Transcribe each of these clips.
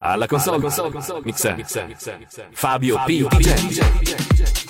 Alla console, console, console, mixa, mixa, Fabio P. DJ.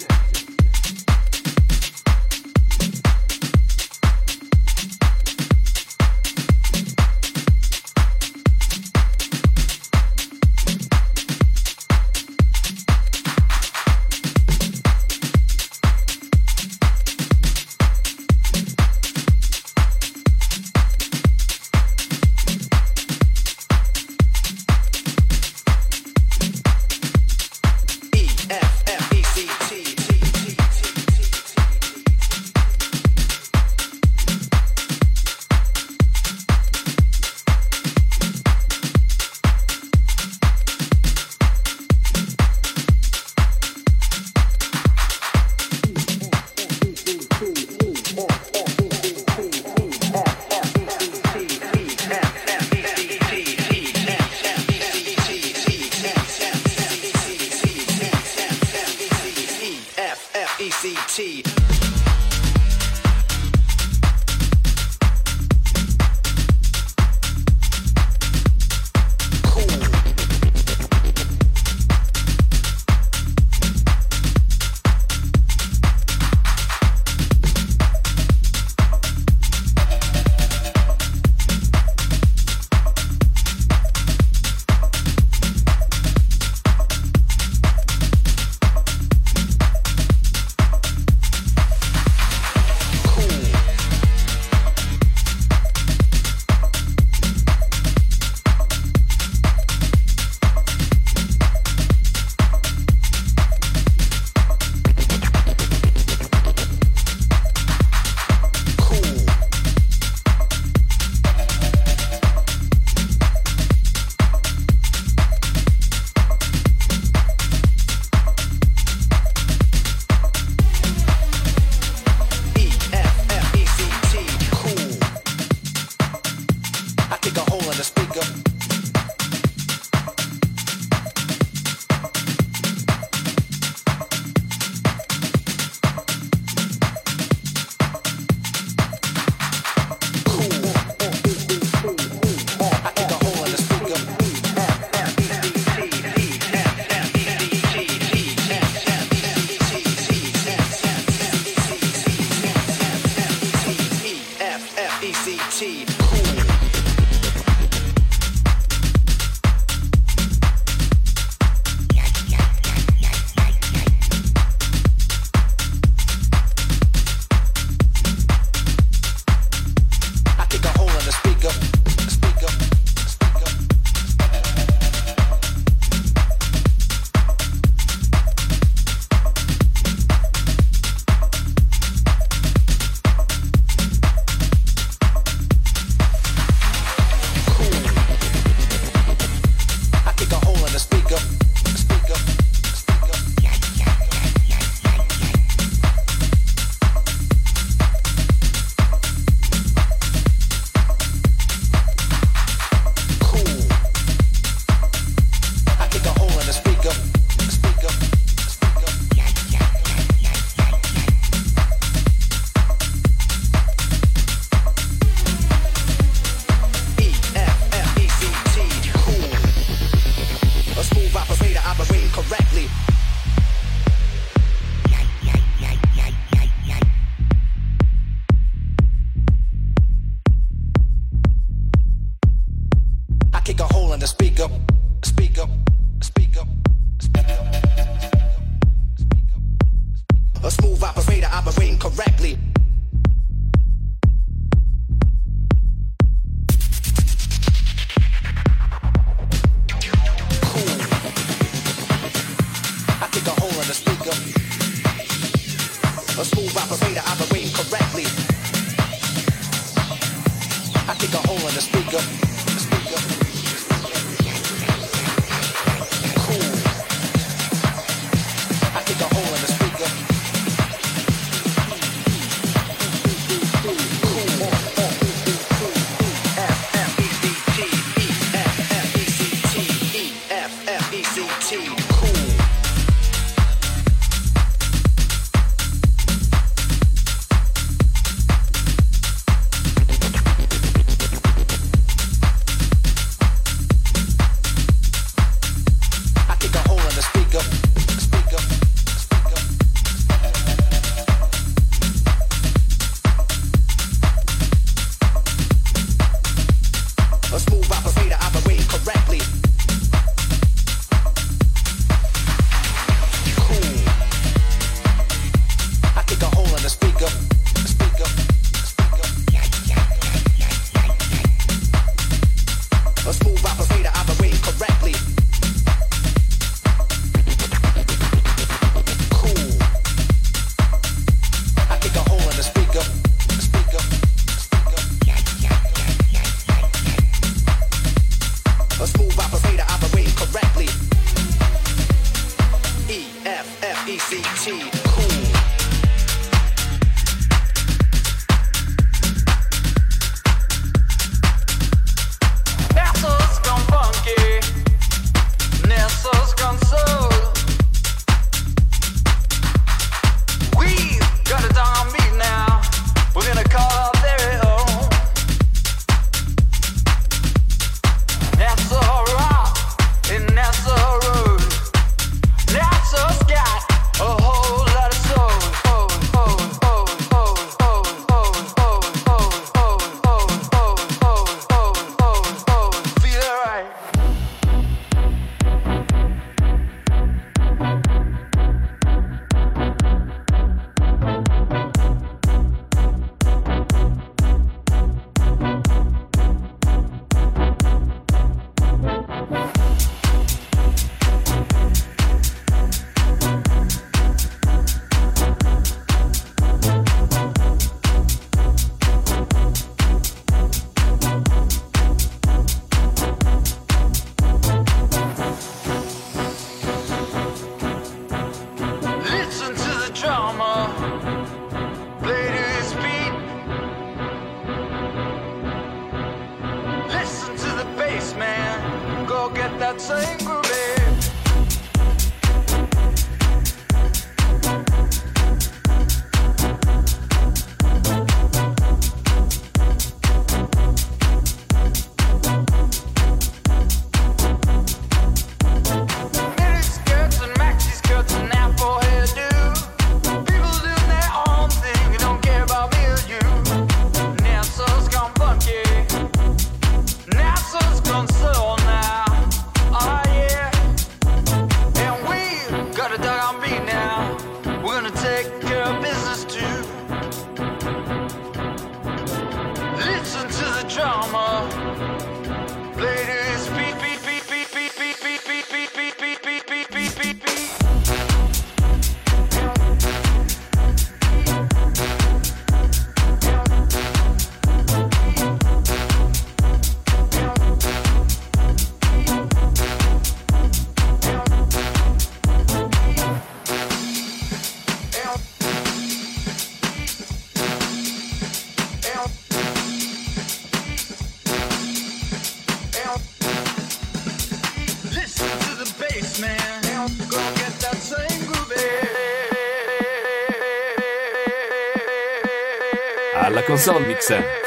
man. Go get that same groovy.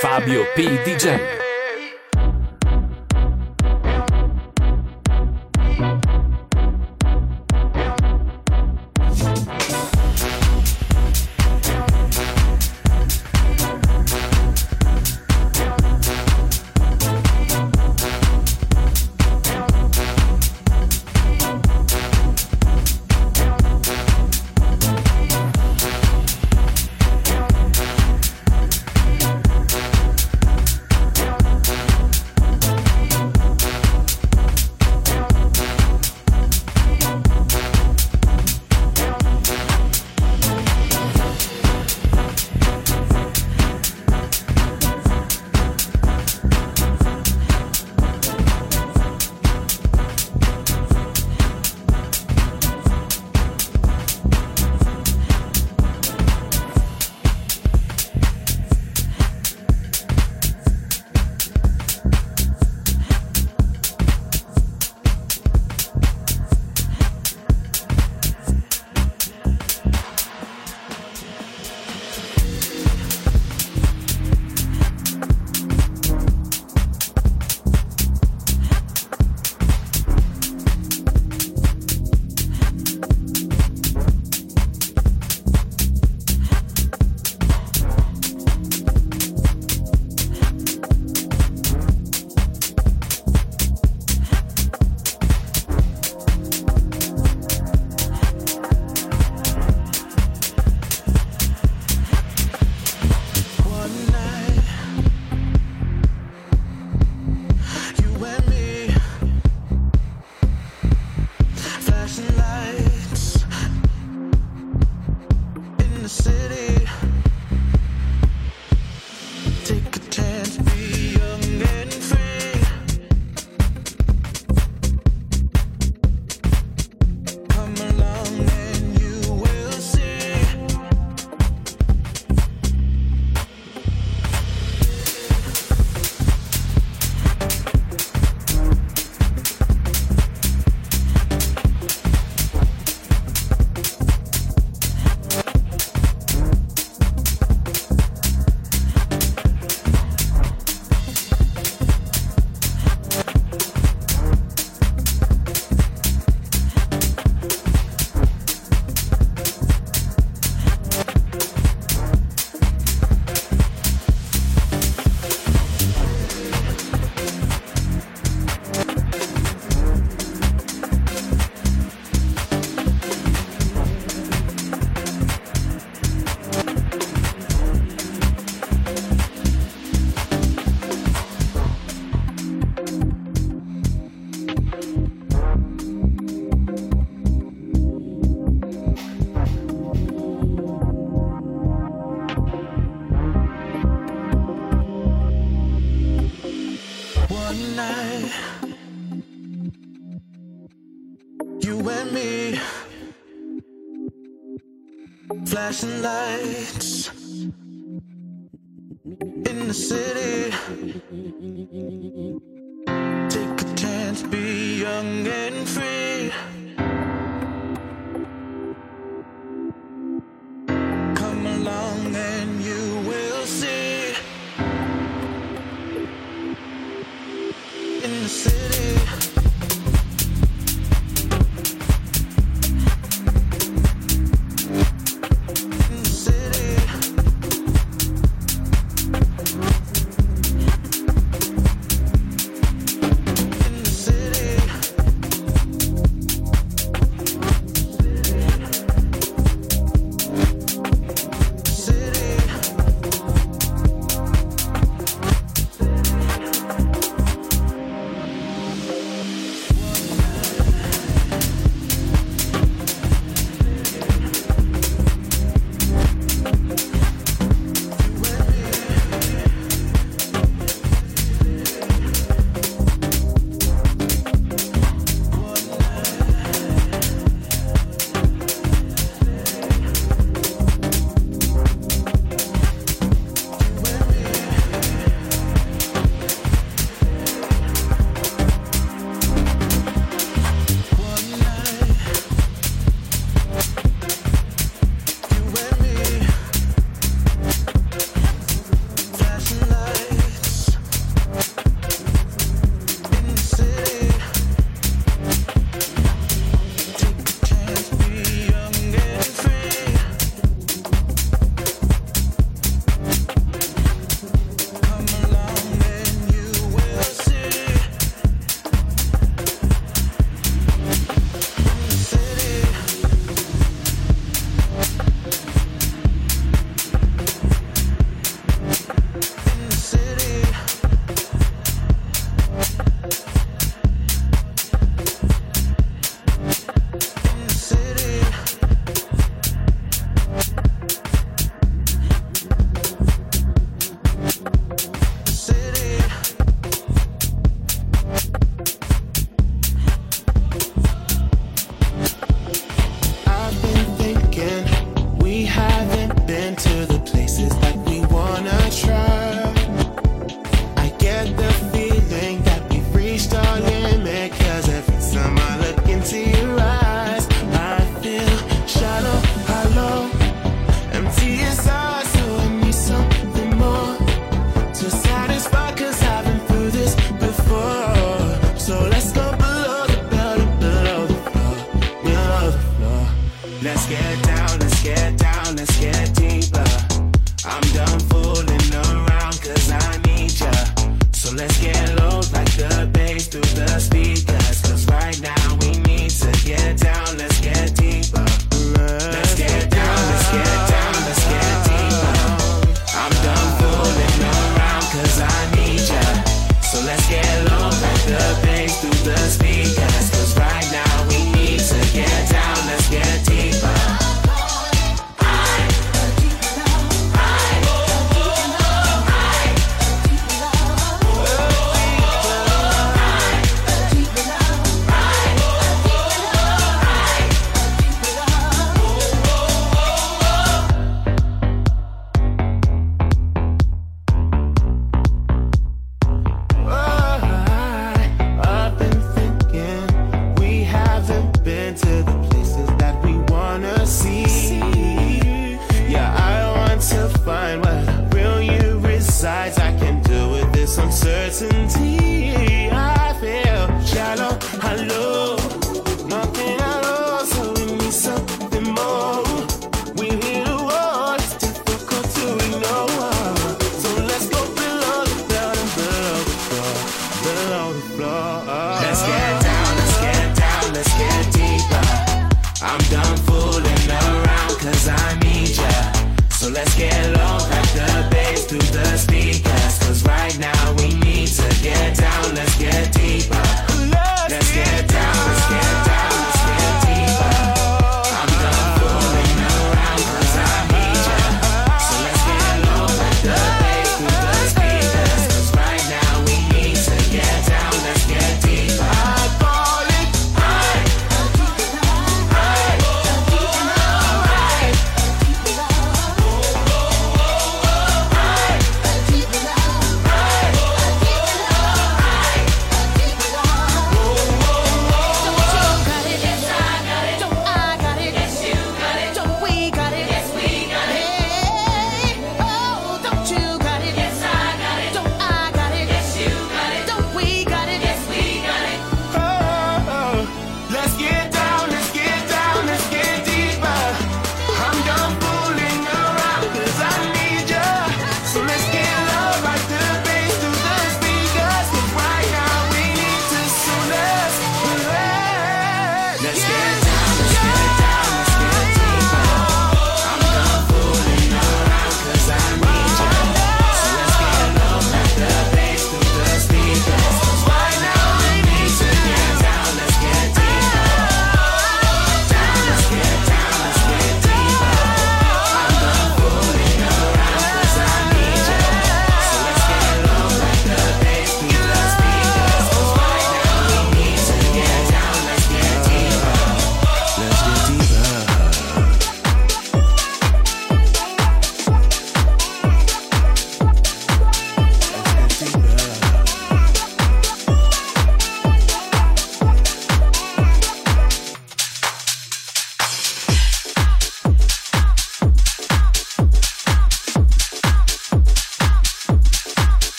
Fabio P. DJ. fashion listen to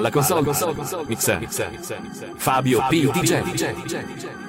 Alla console, console, console, mixa, mixa, mixa, Fabio P. DJ. Ba-da-ba-da-ba.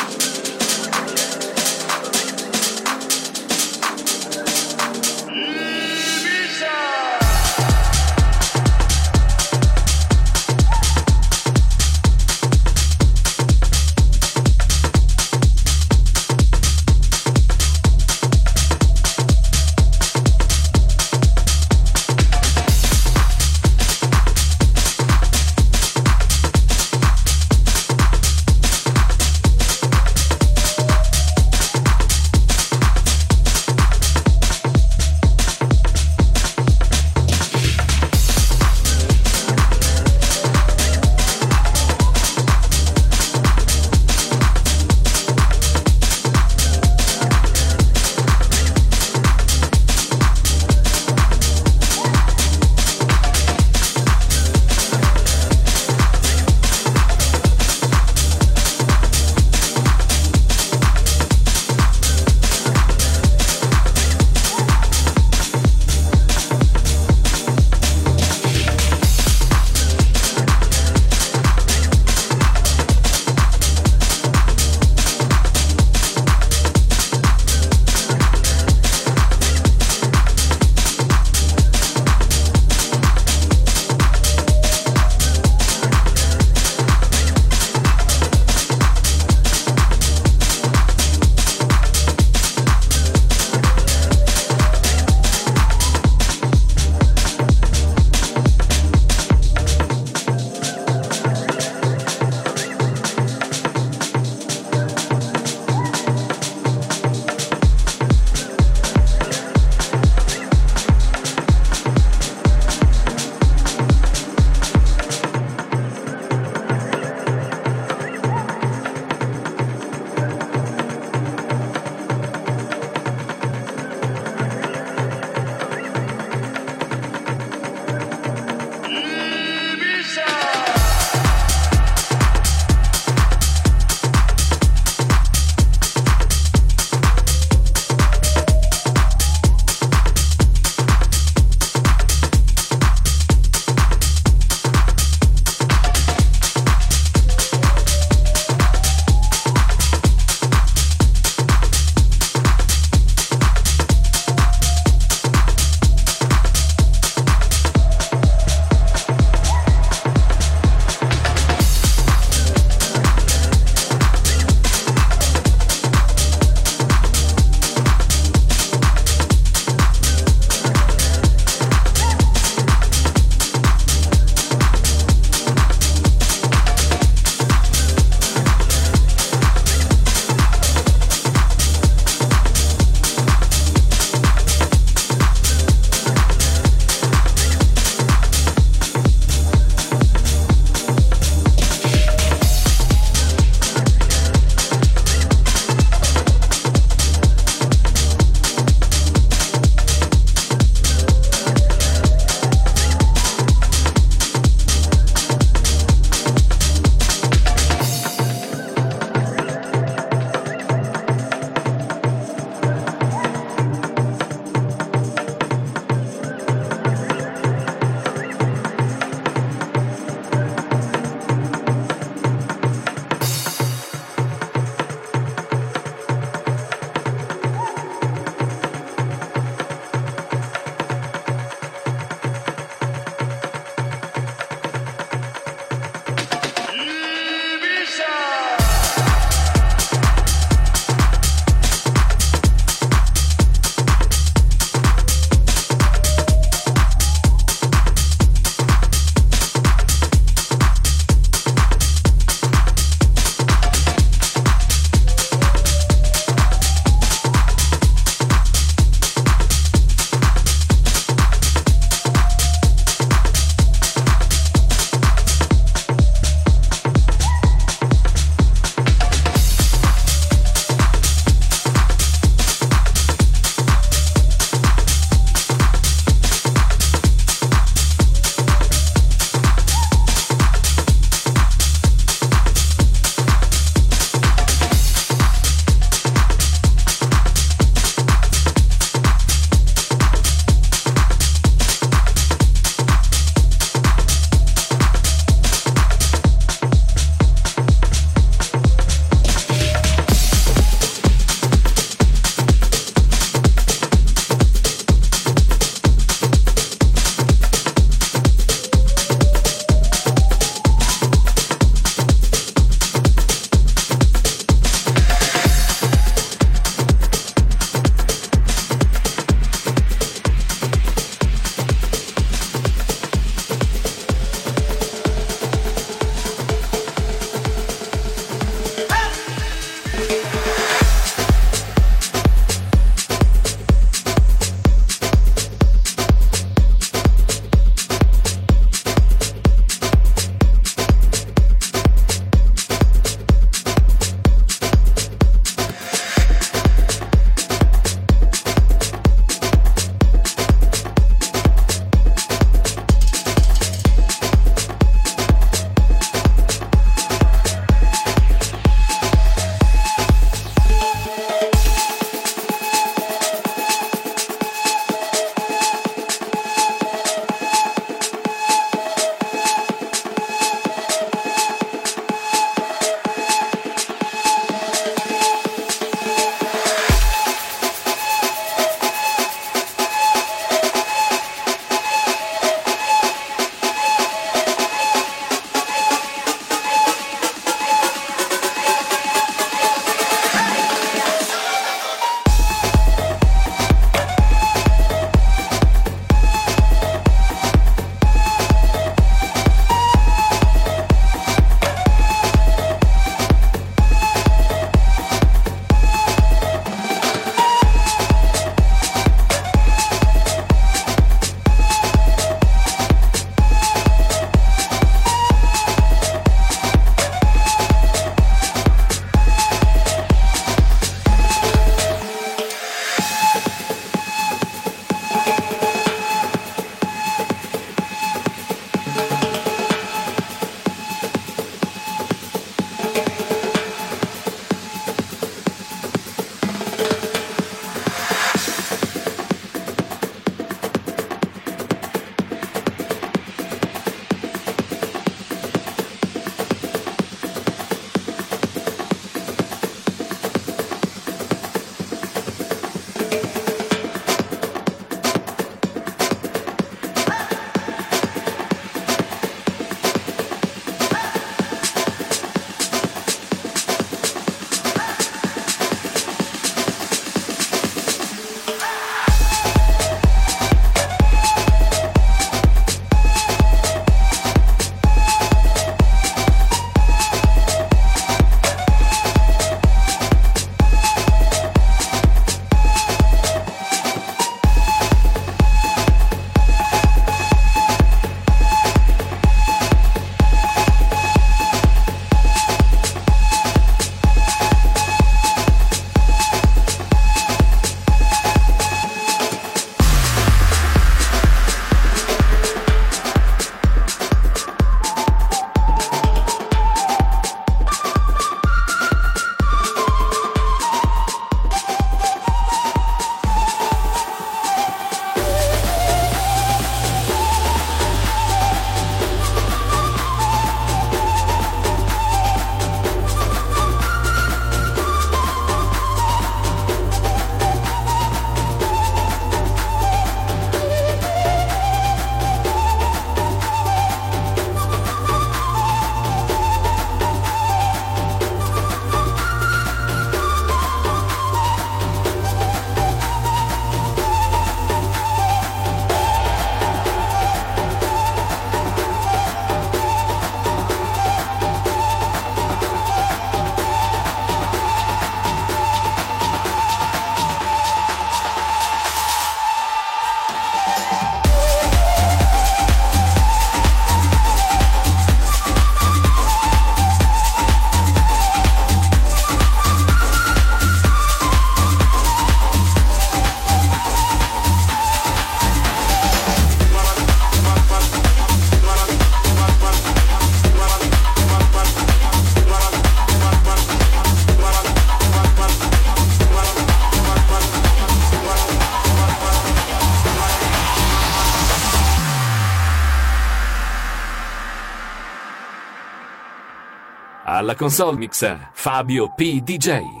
Alla console mixa Fabio P. DJ.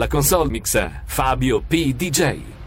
Alla console mixa Fabio P. DJ.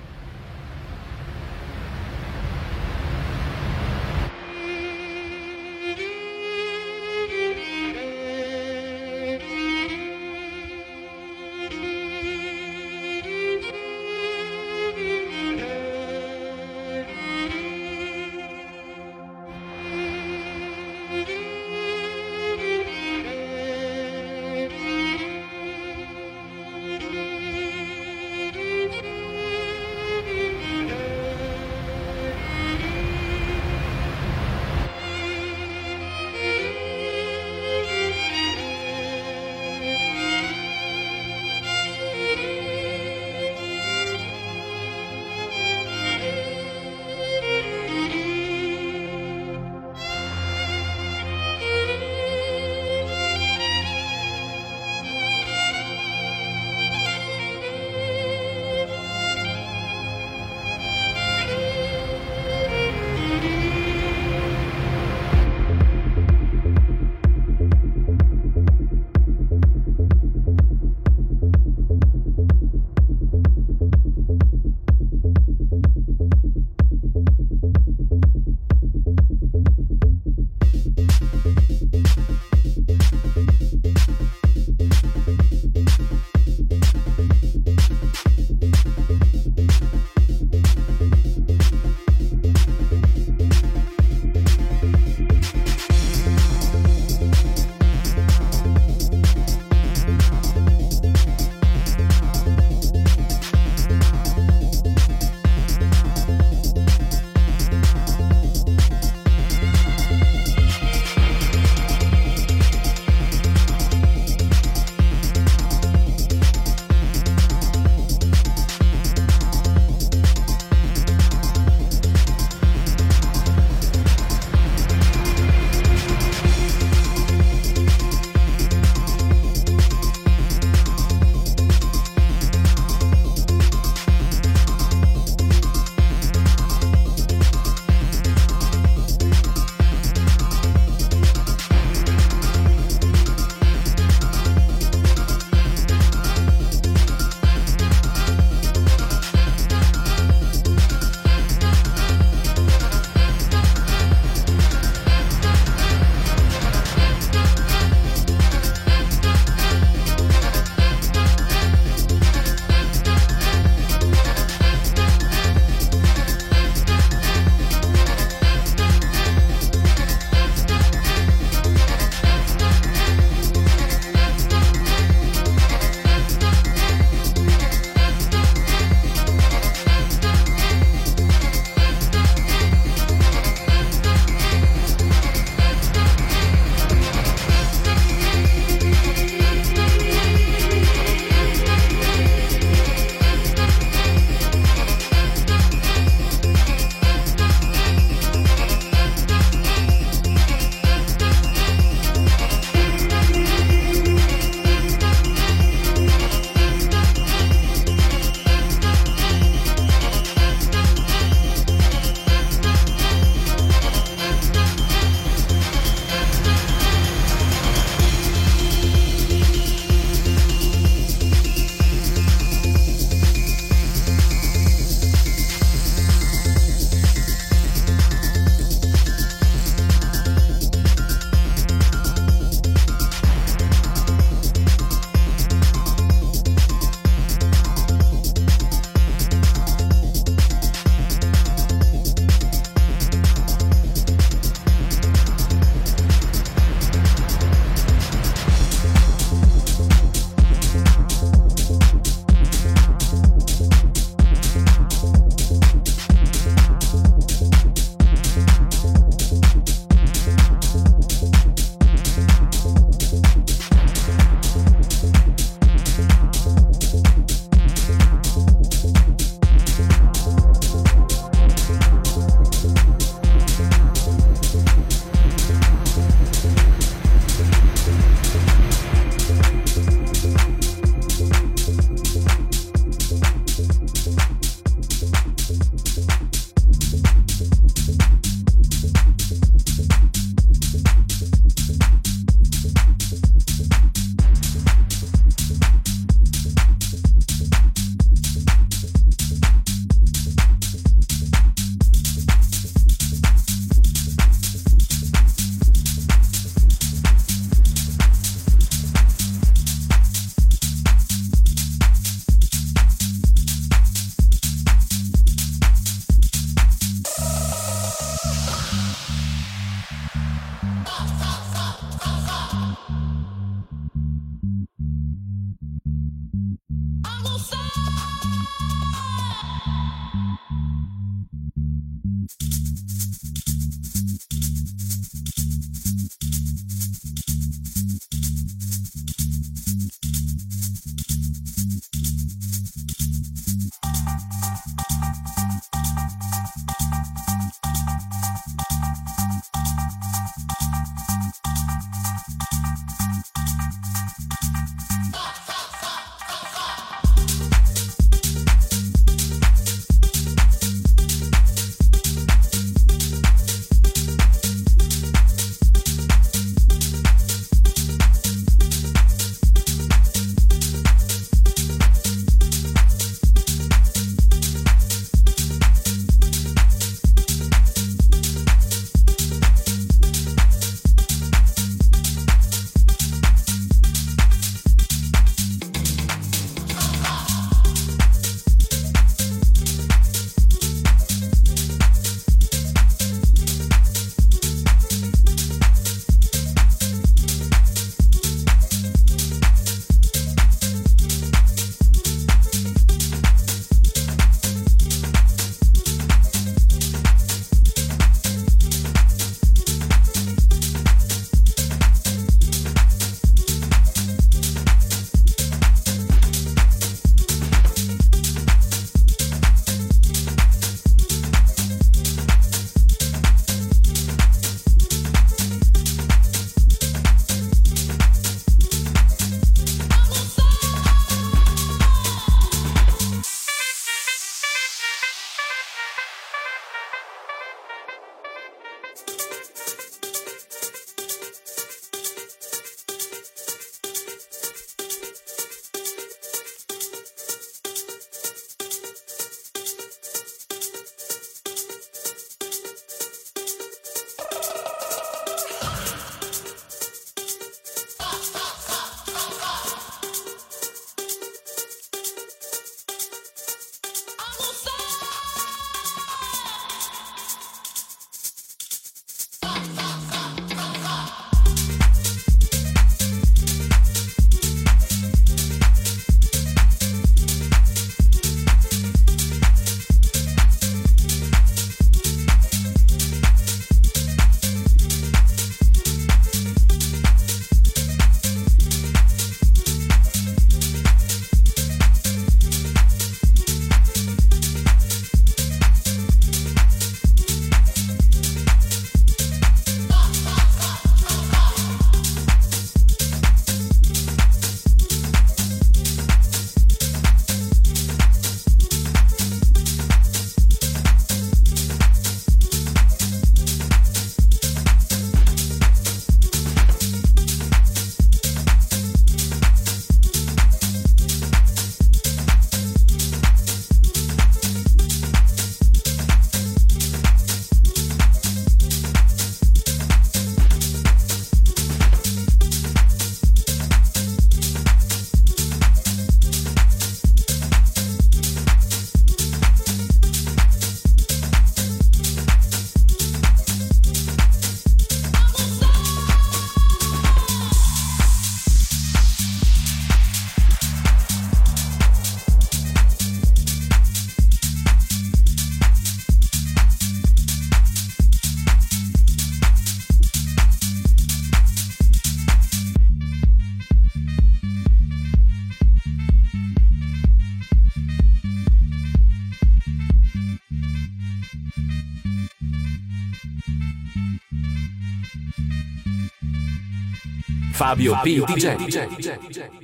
Fabio P. DJ.